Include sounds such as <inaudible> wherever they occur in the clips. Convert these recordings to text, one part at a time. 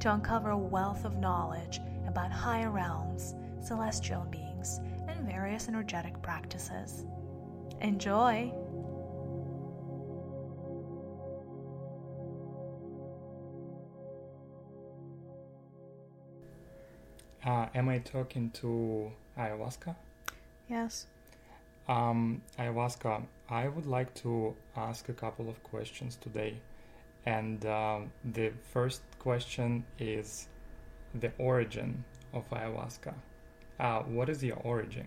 to uncover a wealth of knowledge about higher realms, celestial beings, and various energetic practices. Enjoy! Uh, am I talking to ayahuasca? Yes. Um, ayahuasca, I would like to ask a couple of questions today. And uh, the first question is the origin of ayahuasca. Uh, what is your origin?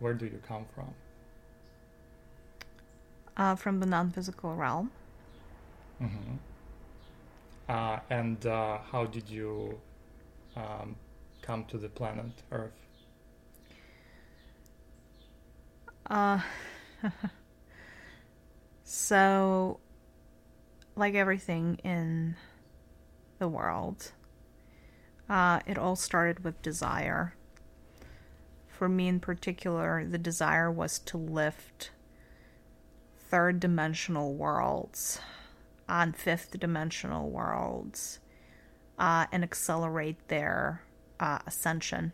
Where do you come from? Uh, from the non physical realm. Mm-hmm. Uh, and uh, how did you um, come to the planet Earth? Uh, <laughs> so, like everything in the world, uh, it all started with desire. For me in particular, the desire was to lift third dimensional worlds on fifth dimensional worlds uh, and accelerate their uh, ascension.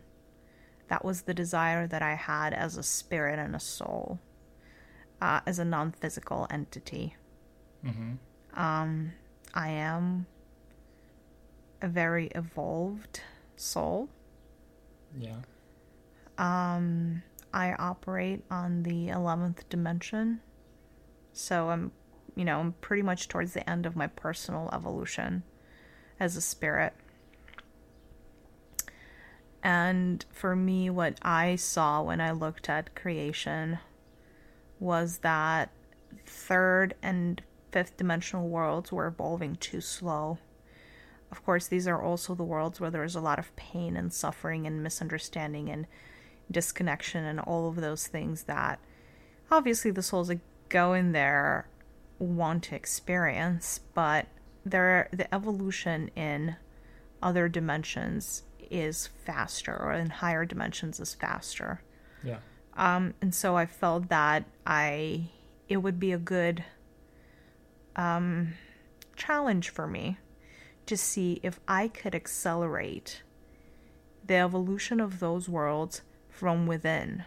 That was the desire that I had as a spirit and a soul, uh, as a non physical entity. Mm-hmm. Um, I am a very evolved soul. Yeah. Um, I operate on the 11th dimension. So I'm, you know, I'm pretty much towards the end of my personal evolution as a spirit. And for me, what I saw when I looked at creation was that third and fifth dimensional worlds were evolving too slow. Of course, these are also the worlds where there's a lot of pain and suffering and misunderstanding and disconnection and all of those things that obviously the souls that go in there want to experience, but there the evolution in other dimensions is faster or in higher dimensions is faster. Yeah. Um, and so I felt that I it would be a good um, challenge for me to see if I could accelerate the evolution of those worlds from within.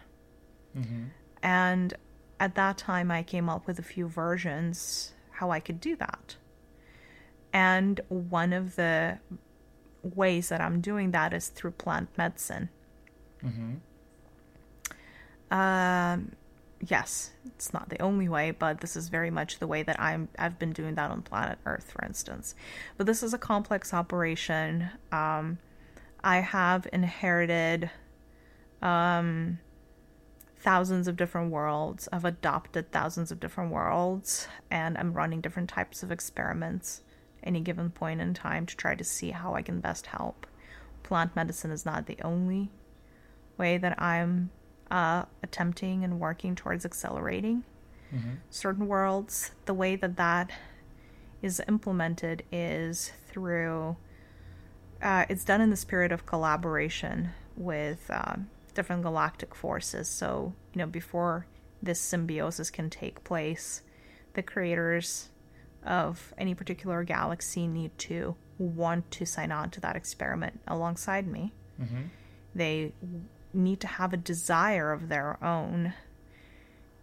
Mm-hmm. And at that time, I came up with a few versions how I could do that. And one of the ways that I'm doing that is through plant medicine. Mm-hmm. Um, yes, it's not the only way, but this is very much the way that I'm. I've been doing that on planet Earth, for instance. But this is a complex operation. Um, I have inherited um, thousands of different worlds. I've adopted thousands of different worlds, and I'm running different types of experiments any given point in time to try to see how I can best help. Plant medicine is not the only way that I'm uh, attempting and working towards accelerating Mm-hmm. certain worlds. The way that that is implemented is through, uh, it's done in the spirit of collaboration with uh, different galactic forces. So, you know, before this symbiosis can take place, the creators of any particular galaxy need to want to sign on to that experiment alongside me. Mm-hmm. They need to have a desire of their own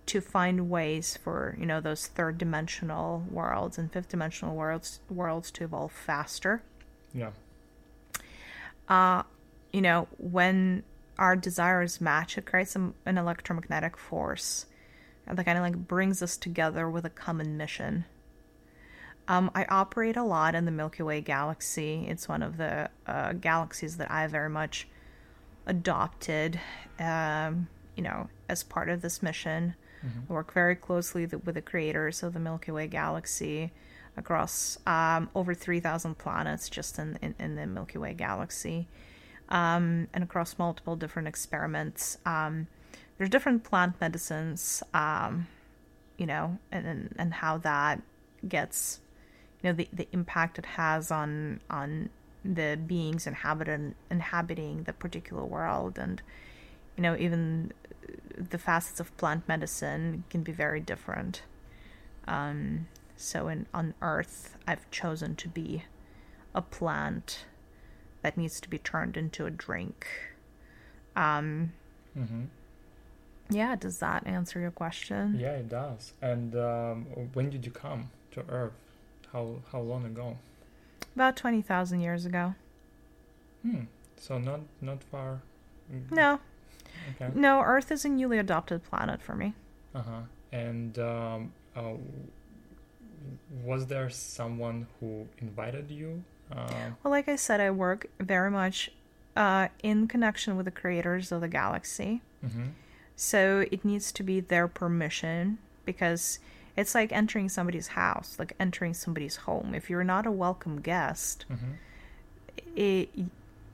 to find ways for you know those third dimensional worlds and fifth dimensional worlds worlds to evolve faster Yeah. uh you know when our desires match it creates an an electromagnetic force that kind of like brings us together with a common mission um, I operate a lot in the Milky Way galaxy. It's one of the uh, galaxies that I very much adopted, um, you know, as part of this mission. I work very closely with the creators of the Milky Way galaxy. across um, over 3,000 planets just in, in, in, the Milky Way galaxy um, and across multiple different experiments. Um, there's different plant medicines, um, you know, and, and, and how that gets, you know, the, the impact it has on on the beings inhabiting inhabiting the particular world. And you know even the facets of plant medicine can be very different. Um, so in on earth i've chosen to be a plant that needs to be turned into a drink. Um, mm-hmm. yeah does that answer your question? Yeah it does. And um, when did you come to earth? How how long ago about 20,000 years ago. Hmm. So not not far. No. Okay. No, Earth is a newly adopted planet for me. Uh-huh. And um, uh, was there someone who invited you? Uh... Well, like I said, I work very much uh, in connection with the creators of the galaxy. Mm-hmm. So it needs to be their permission because it's like entering somebody's house, like entering somebody's home. If you're not a welcome guest, mm-hmm. it,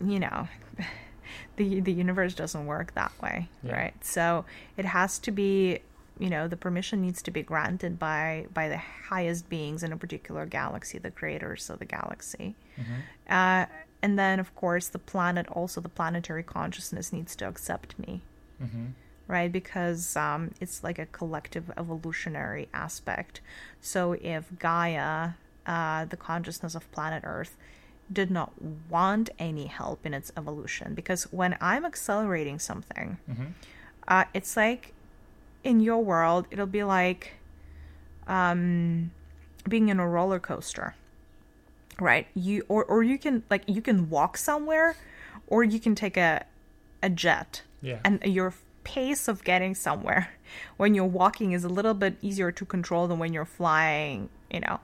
you know, <laughs> the the universe doesn't work that way, yeah. right? So it has to be, you know, the permission needs to be granted by by the highest beings in a particular galaxy, the creators of the galaxy. Mm-hmm. Uh, and then, of course, the planet, also the planetary consciousness, needs to accept me. Mm-hmm right? Because um, it's like a collective evolutionary aspect. So if Gaia, uh, the consciousness of planet Earth, did not want any help in its evolution, because when I'm accelerating something, mm-hmm. uh, it's like in your world, it'll be like um, being in a roller coaster, right? You or or you can like you can walk somewhere, or you can take a a jet, yeah, and you're pace of getting somewhere when you're walking is a little bit easier to control than when you're flying, you know,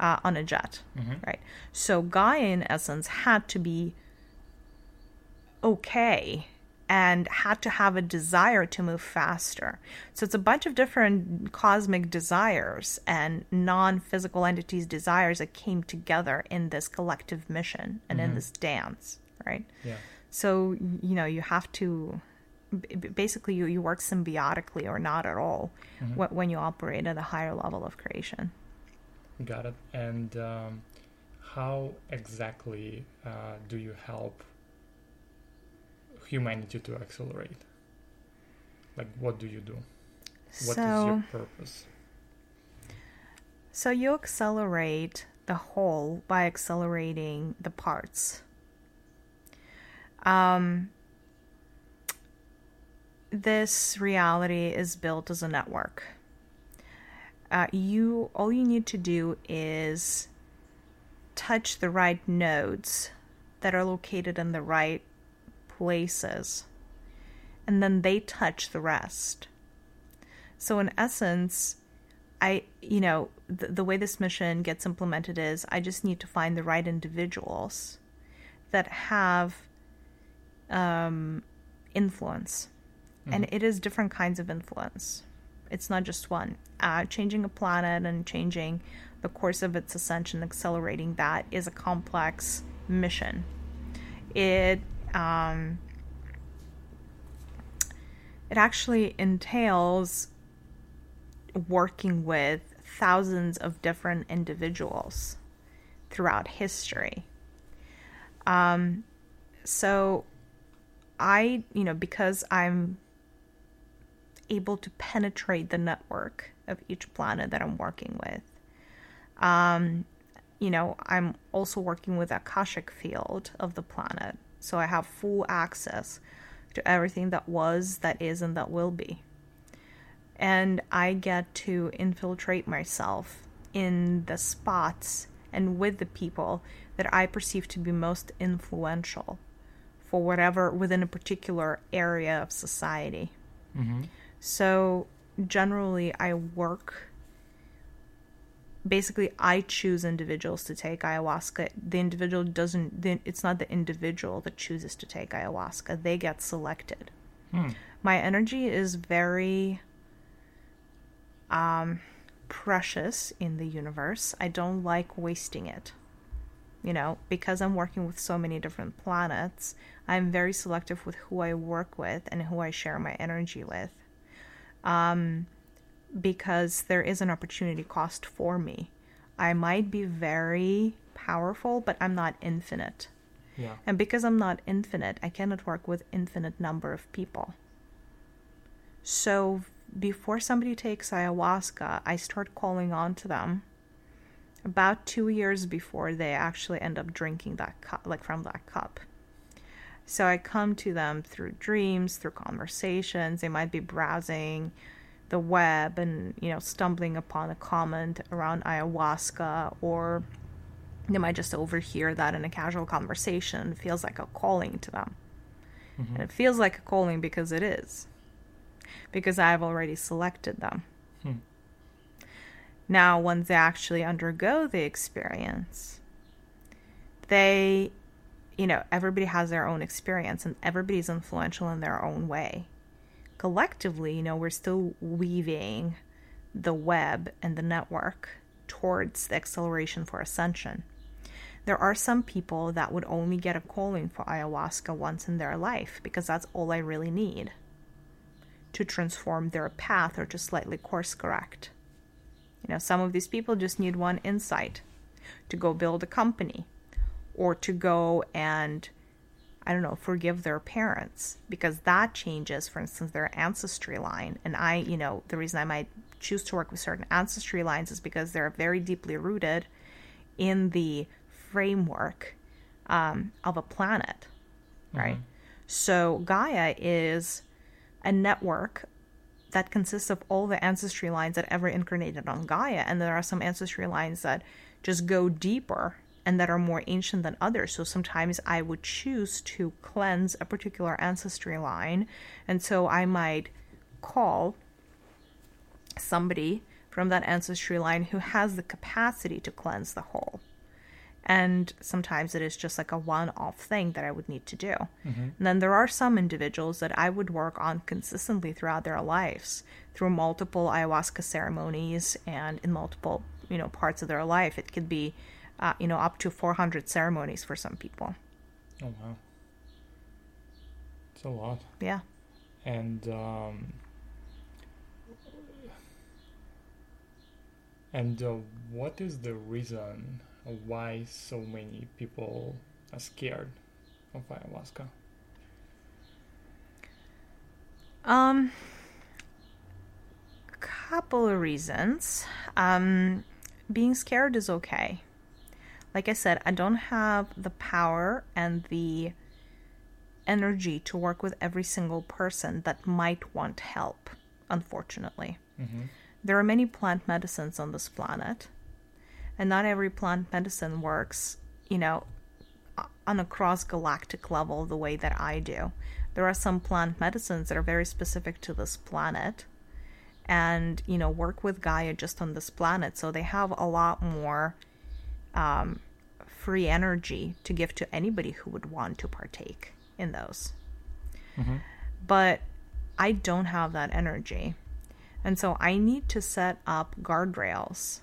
uh, on a jet, mm-hmm. right? So Gaia, in essence, had to be okay and had to have a desire to move faster. So it's a bunch of different cosmic desires and non physical entities' desires that came together in this collective mission and mm-hmm. in this dance, right? Yeah. So, you know, you have to basically you, you work symbiotically or not at all mm-hmm. when you operate at a higher level of creation. Got it. And um, how exactly uh, do you help humanity to accelerate? Like, what do you do? What so, is your purpose? So, you accelerate the whole by accelerating the parts. Um, this reality is built as a network. Uh, you all you need to do is touch the right nodes that are located in the right places, and then they touch the rest. So, in essence, I, you know, the, the way this mission gets implemented is I just need to find the right individuals that have um, influence mm-hmm. and it is different kinds of influence. It's not just one. Uh, changing a planet and changing the course of its ascension, accelerating that is a complex mission. It um, it actually entails working with thousands of different individuals throughout history. Um, so I, you know, because I'm able to penetrate the network of each planet that I'm working with. Um, you know, I'm also working with Akashic field of the planet, so I have full access to everything that was, that is, and that will be. And I get to infiltrate myself in the spots and with the people that I perceive to be most influential for whatever within a particular area of society. Mm-hmm. So generally, I work. Basically, I choose individuals to take ayahuasca. The individual doesn't. It's not the individual that chooses to take ayahuasca. They get selected. Hmm. My energy is very um, precious in the universe. I don't like wasting it. You know, because I'm working with so many different planets, I'm very selective with who I work with and who I share my energy with. Um, because there is an opportunity cost for me. I might be very powerful, but I'm not infinite. Yeah. And because I'm not infinite, I cannot work with infinite number of people. So before somebody takes ayahuasca, I start calling on to them about two years before they actually end up drinking that cup, like from that cup. So I come to them through dreams, through conversations. They might be browsing the web and, you know, stumbling upon a comment around ayahuasca, or they might just overhear that in a casual conversation. It feels like a calling to them. Mm-hmm. And it feels like a calling because it is because I've already selected them. Hmm. Now, once they actually undergo the experience, they, you know, everybody has their own experience and everybody's influential in their own way. Collectively, you know, we're still weaving the web and the network towards the acceleration for ascension. There are some people that would only get a calling for ayahuasca once in their life because that's all I really need to transform their path or to slightly course correct. You know, some of these people just need one insight to go build a company or to go and, I don't know, forgive their parents because that changes, for instance, their ancestry line. And I, you know, the reason I might choose to work with certain ancestry lines is because they're very deeply rooted in the framework um, of a planet, right? Mm-hmm. So Gaia is a network that consists of all the ancestry lines that ever incarnated on Gaia. And there are some ancestry lines that just go deeper and that are more ancient than others. So sometimes I would choose to cleanse a particular ancestry line. And so I might call somebody from that ancestry line who has the capacity to cleanse the whole and sometimes it is just like a one-off thing that I would need to do. Mm-hmm. And then there are some individuals that I would work on consistently throughout their lives through multiple ayahuasca ceremonies and in multiple, you know, parts of their life. It could be, uh, you know, up to 400 ceremonies for some people. Oh wow, it's a lot. Yeah. And um, and uh, what is the reason? why so many people are scared of ayahuasca? Um, couple of reasons. Um, being scared is okay. Like I said, I don't have the power and the energy to work with every single person that might want help, unfortunately. Mm-hmm. There are many plant medicines on this planet and not every plant medicine works, you know, on a cross galactic level the way that I do. There are some plant medicines that are very specific to this planet and, you know, work with Gaia just on this planet. So they have a lot more um, free energy to give to anybody who would want to partake in those. Mm-hmm. But I don't have that energy. And so I need to set up guardrails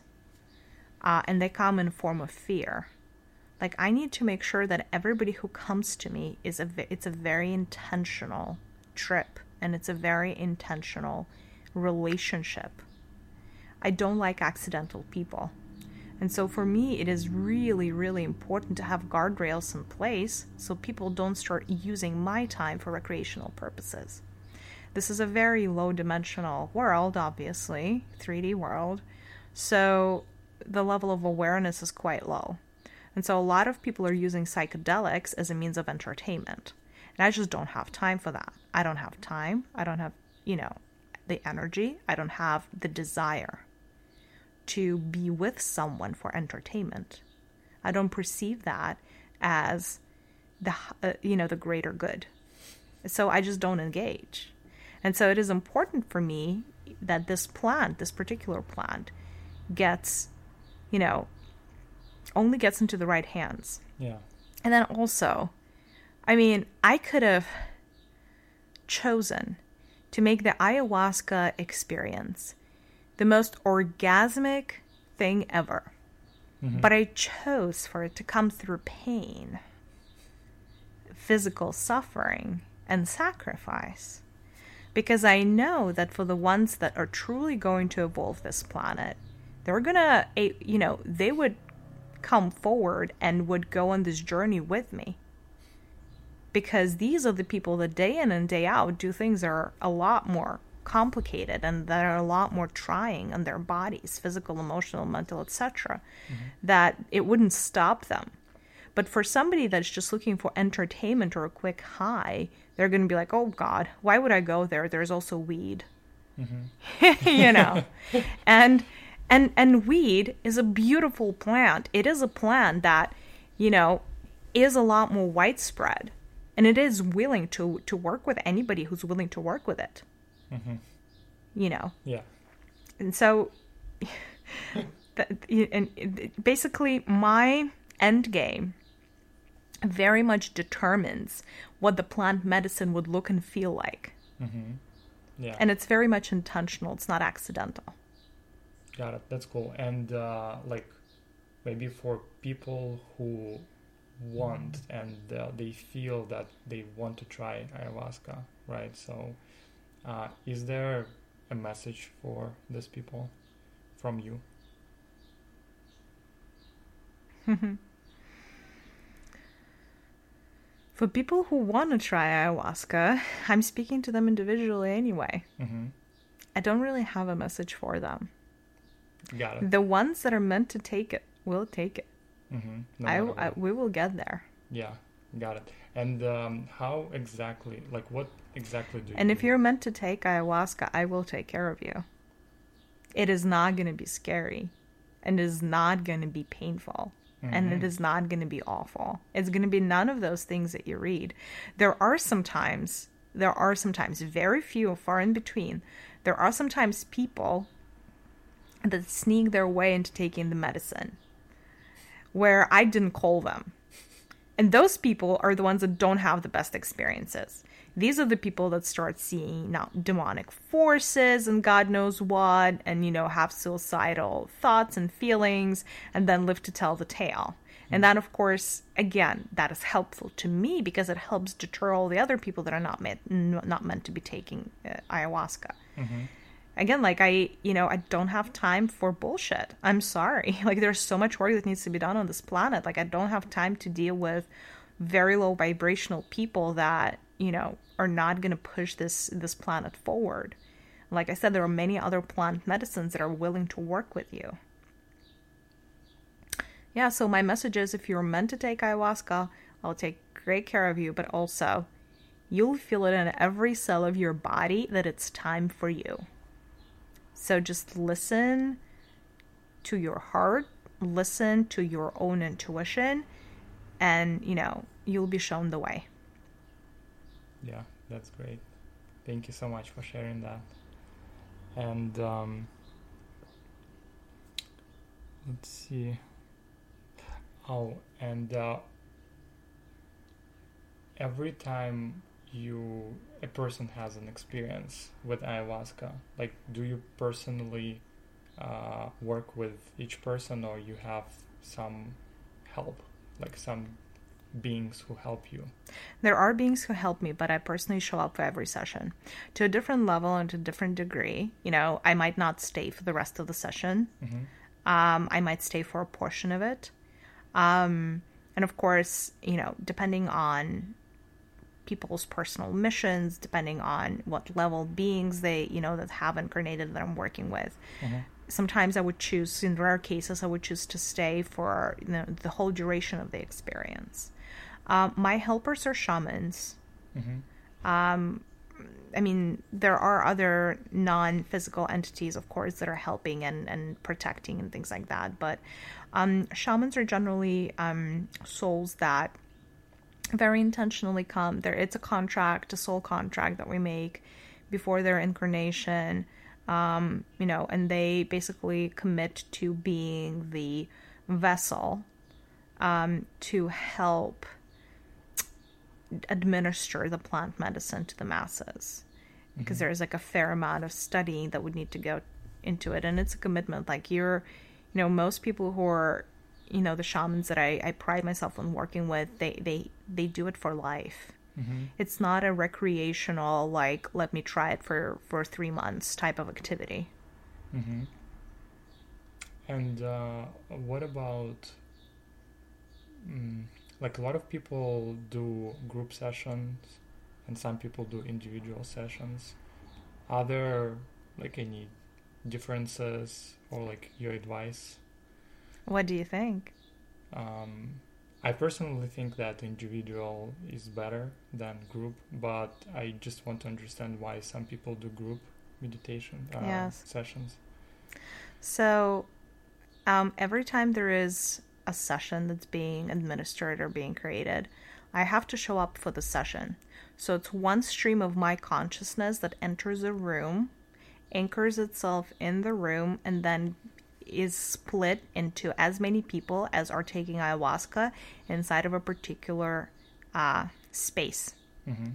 uh, and they come in form of fear. Like I need to make sure that everybody who comes to me is a it's a very intentional trip and it's a very intentional relationship. I don't like accidental people. And so for me, it is really, really important to have guardrails in place so people don't start using my time for recreational purposes. This is a very low dimensional world, obviously, 3D world. So the level of awareness is quite low. And so a lot of people are using psychedelics as a means of entertainment. And I just don't have time for that. I don't have time. I don't have, you know, the energy. I don't have the desire to be with someone for entertainment. I don't perceive that as the uh, you know the greater good. So I just don't engage. And so it is important for me that this plant, this particular plant, gets you know, only gets into the right hands. Yeah. And then also, I mean, I could have chosen to make the ayahuasca experience the most orgasmic thing ever. Mm-hmm. But I chose for it to come through pain, physical suffering, and sacrifice. Because I know that for the ones that are truly going to evolve this planet, they're gonna, you know, they would come forward and would go on this journey with me. Because these are the people that day in and day out do things that are a lot more complicated and that are a lot more trying on their bodies physical emotional mental etc mm-hmm. that it wouldn't stop them. But for somebody that's just looking for entertainment or a quick high they're going to be like oh god why would i go there? There's also weed. Mm-hmm. <laughs> You know? <laughs> And and and weed is a beautiful plant. It is a plant that you know is a lot more widespread and it is willing to to work with anybody who's willing to work with it you know Yeah. and so <laughs> and basically my end game very much determines what the plant medicine would look and feel like Yeah. and it's very much intentional it's not accidental Got it. That's cool. And uh, like maybe for people who want and uh, they feel that they want to try ayahuasca, right? So, uh, is there a message for these people from you? <laughs> for people who want to try ayahuasca i'm speaking to them individually anyway Mm-hmm. i don't really have a message for them Got it. the ones that are meant to take it will take it Mm-hmm. No I, I we will get there yeah, got it. And um, how exactly, like, what exactly do you? And if do? you're meant to take ayahuasca, I will take care of you. It is not going to be scary and it is not going to be painful and it Mhm. is not going to be awful. It's going to be none of those things that you read. There are sometimes, there are sometimes, very few, far in between, there are sometimes people that sneak their way into taking the medicine where I didn't call them. And those people are the ones that don't have the best experiences. These are the people that start seeing now demonic forces and God knows what, and you know, have suicidal thoughts and feelings, and then live to tell the tale. And that, of course, again, that is helpful to me because it helps deter all the other people that are not meant not meant to be taking uh, ayahuasca again like i you know i don't have time for bullshit. I'm sorry. <laughs> Like there's so much work that needs to be done on this planet. Like i don't have time to deal with very low vibrational people that you know are not going to push this this planet forward. Like i said there are many other plant medicines that are willing to work with you. Yeah so my message is if you're meant to take ayahuasca i'll take great care of you but also you'll feel it in every cell of your body that it's time for you so just listen to your heart, listen to your own intuition, and you know, you'll be shown the way. Yeah, that's great. Thank you so much for sharing that. And um, let's see. Oh, and uh, every time you a person has an experience with ayahuasca, like, do you personally uh, work with each person, or you have some help, like some beings who help you? There are beings who help me, but I personally show up for every session to a different level and to a different degree. You know, I might not stay for the rest of the session. Um, I might stay for a portion of it. Um, and of course, you know, depending on people's personal missions, depending on what level beings they, you know, that have incarnated that I'm working with. Sometimes I would choose, in rare cases, I would choose to stay for you know, the whole duration of the experience. Um, my helpers are shamans. Um, I mean, there are other non physical entities, of course, that are helping and, and protecting and things like that. But um, shamans are generally um, souls that very intentionally come. There it's a contract a soul contract that we make before their incarnation um, you know and they basically commit to being the vessel um, to help administer the plant medicine to the masses. Because there's like a fair amount of studying that would need to go into it. And it's a commitment. Like you're you know most people who are you know the shamans that I, I pride myself on working with they they they do it for life Mm-hmm. it's not a recreational like let me try it for for three months type of activity Mm-hmm. And uh, what about mm, like a lot of people do group sessions and some people do individual sessions. Are there like any differences or like your advice? What do you think Um, I personally think that individual is better than group, but I just want to understand why some people do group meditation uh, Yes. sessions. So, um, every time there is a session that's being administered or being created, I have to show up for the session. So, it's one stream of my consciousness that enters a room, anchors itself in the room, and then is split into as many people as are taking ayahuasca inside of a particular uh, space. hmm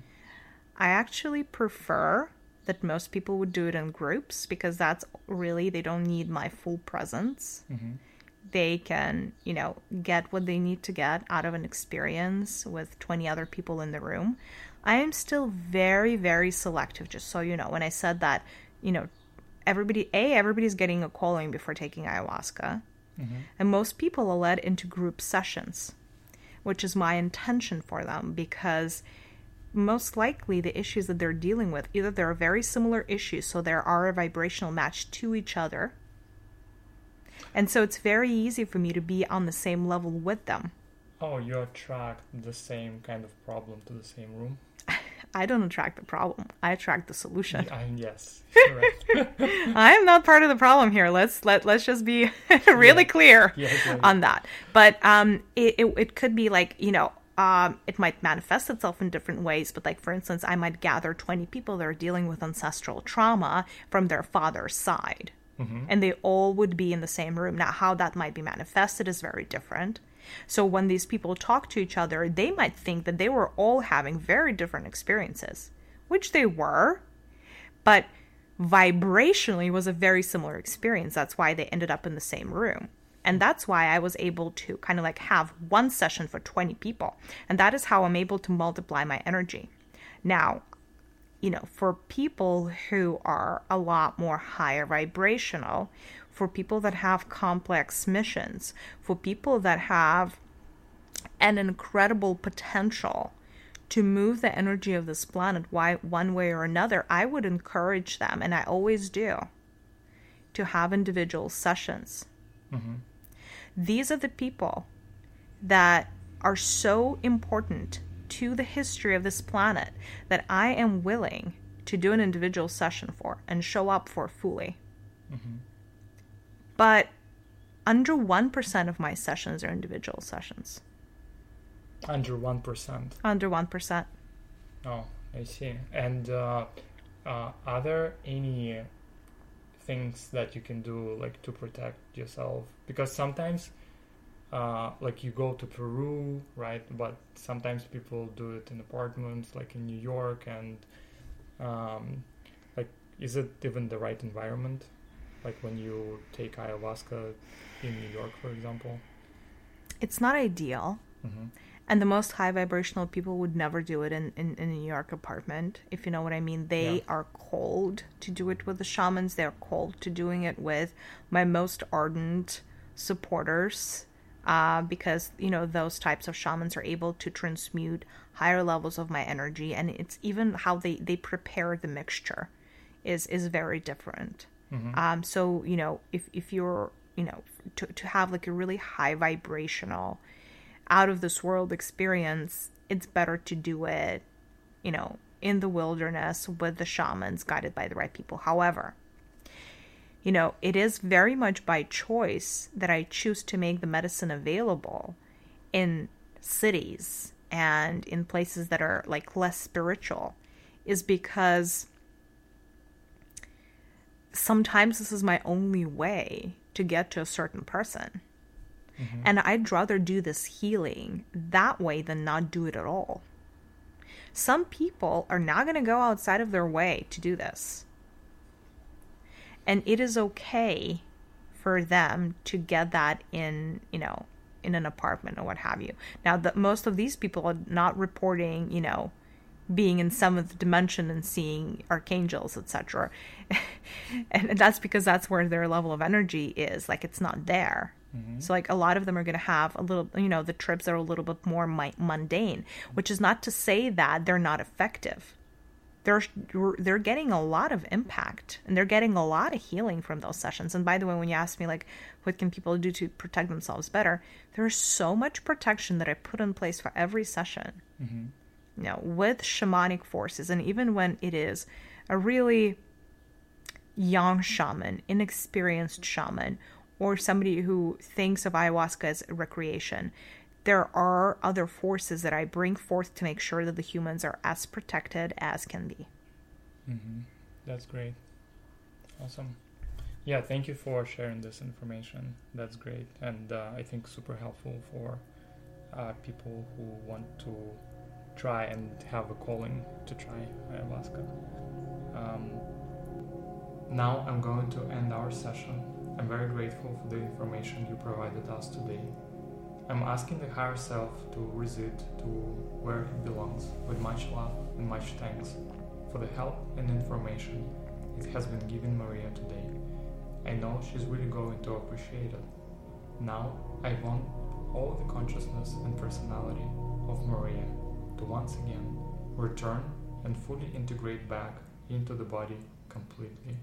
I actually prefer that most people would do it in groups because that's really, they don't need my full presence. hmm They can, you know, get what they need to get out of an experience with 20 other people in the room. I am still very, very selective, just so you know. When I said that, you know, everybody, A, everybody's getting a calling before taking ayahuasca. hmm And most people are led into group sessions, which is my intention for them because most likely the issues that they're dealing with either they're very similar issues, so there are a vibrational match to each other. And so it's very easy for me to be on the same level with them. Oh, you attract the same kind of problem to the same room? I don't attract the problem. I attract the solution. Yes. <laughs> <laughs> I am not part of the problem here. Let's let let's just be <laughs> really Yeah. clear Yeah, yeah, on that. But um, it, it it could be like you know. Um, it might manifest itself in different ways, but like for instance, I might gather 20 people that are dealing with ancestral trauma from their father's side, Mhm. and they all would be in the same room. Now, how that might be manifested is very different. So when these people talk to each other, they might think that they were all having very different experiences, which they were, but vibrationally was a very similar experience. That's why they ended up in the same room. And that's why I was able to kind of like have one session for 20 people. And that is how I'm able to multiply my energy. Now, you know, for people who are a lot more higher vibrational, for people that have complex missions, for people that have an incredible potential to move the energy of this planet why one way or another, I would encourage them, and I always do, to have individual sessions. Mhm. These are the people that are so important to the history of this planet that I am willing to do an individual session for and show up for fully. Mhm. But under 1% of my sessions are individual sessions. Under 1%. Under 1%. Oh, I see. And uh, uh, are there any things that you can do like to protect yourself? Because sometimes, uh, like you go to Peru, right? But sometimes people do it in apartments, like in New York, and um, like, is it even the right environment? Like when you take ayahuasca in New York, for example. It's not ideal. hmm And the most high vibrational people would never do it in, in, in a New York apartment, if you know what I mean. They Yeah. are called to do it with the shamans. They're called to doing it with my most ardent supporters uh, because, you know, those types of shamans are able to transmute higher levels of my energy. And it's even how they, they prepare the mixture is, is very different. Hmm Um, so you know, if if you're you know to to have like a really high vibrational, out of this world experience, it's better to do it, you know, in the wilderness with the shamans, guided by the right people. However, you know, it is very much by choice that I choose to make the medicine available in cities and in places that are like less spiritual, is because sometimes this is my only way to get to a certain person. hmm And I'd rather do this healing that way than not do it at all. Some people are not going to go outside of their way to do this. and it is okay for them to get that in you know in an apartment or what have you now the, most of these people are not reporting you know being in some of the dimension and seeing archangels etc <laughs> and that's because that's where their level of energy is. Like it's not there. Mm-hmm. so like a lot of them are going to have a little you know the trips are a little bit more mundane which is not to say that they're not effective. They're they're getting a lot of impact and they're getting a lot of healing from those sessions. And by the way when you ask me like what can people do to protect themselves better there's so much protection that i put in place for every session. Mm-hmm. Know with shamanic forces and even when it is a really young shaman inexperienced shaman or somebody who thinks of ayahuasca as recreation there are other forces that I bring forth to make sure that the humans are as protected as can be. Mm-hmm. That's great. Awesome. Yeah, thank you for sharing this information. That's great. And uh, I think super helpful for uh, people who want to try and have a calling to try ayahuasca. Um, now I'm going to end our session. I'm very grateful for the information you provided us today. I'm asking the higher self to visit to where it belongs with much love and much thanks for the help and information it has been given Maria today. I know she's really going to appreciate it. Now I want all the consciousness and personality of Maria to once again return and fully integrate back into the body completely.